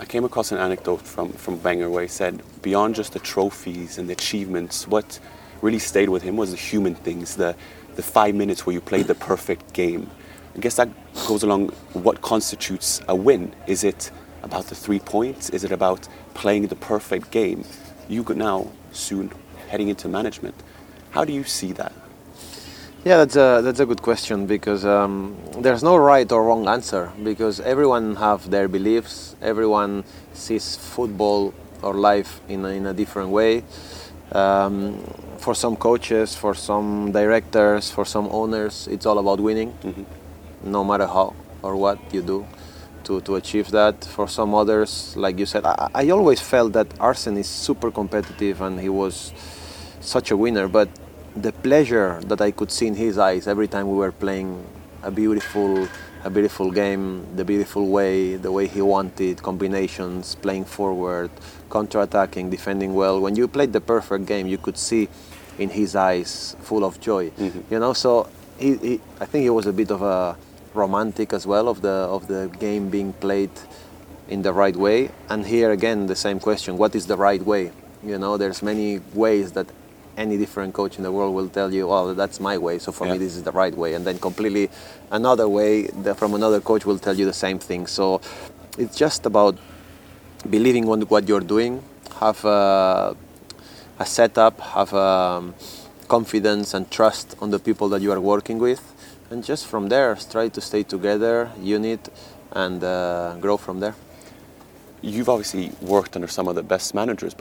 I came across an anecdote from, from Wenger where he said, beyond just the trophies and the achievements, what really stayed with him was the human things, the, the five minutes where you played the perfect game. I guess that goes along what constitutes a win. Is it about the three points? Is it about playing the perfect game? You could now soon heading into management. How do you see that? Yeah, that's a that's a good question because um, there's no right or wrong answer because everyone have their beliefs. Everyone sees football or life in a, in a different way. Um, for some coaches, for some directors, for some owners, it's all about winning, mm-hmm. no matter how or what you do to, to achieve that. For some others, like you said, I, I always felt that Arsene is super competitive and he was such a winner, but the pleasure that I could see in his eyes every time we were playing a beautiful, a beautiful game, the beautiful way, the way he wanted, combinations, playing forward, counter-attacking, defending well. When you played the perfect game, you could see in his eyes full of joy. Mm-hmm. You know, so he, he, I think he was a bit of a romantic as well of the of the game being played in the right way. And here again, the same question: What is the right way? You know, there's many ways that any different coach in the world will tell you, "Oh, that's my way." So for yeah. me, this is the right way. And then completely another way from another coach will tell you the same thing. So it's just about believing on what you're doing, have a, a setup, have a, um, confidence and trust on the people that you are working with, and just from there, try to stay together, unit, and uh, grow from there. You've obviously worked under some of the best managers.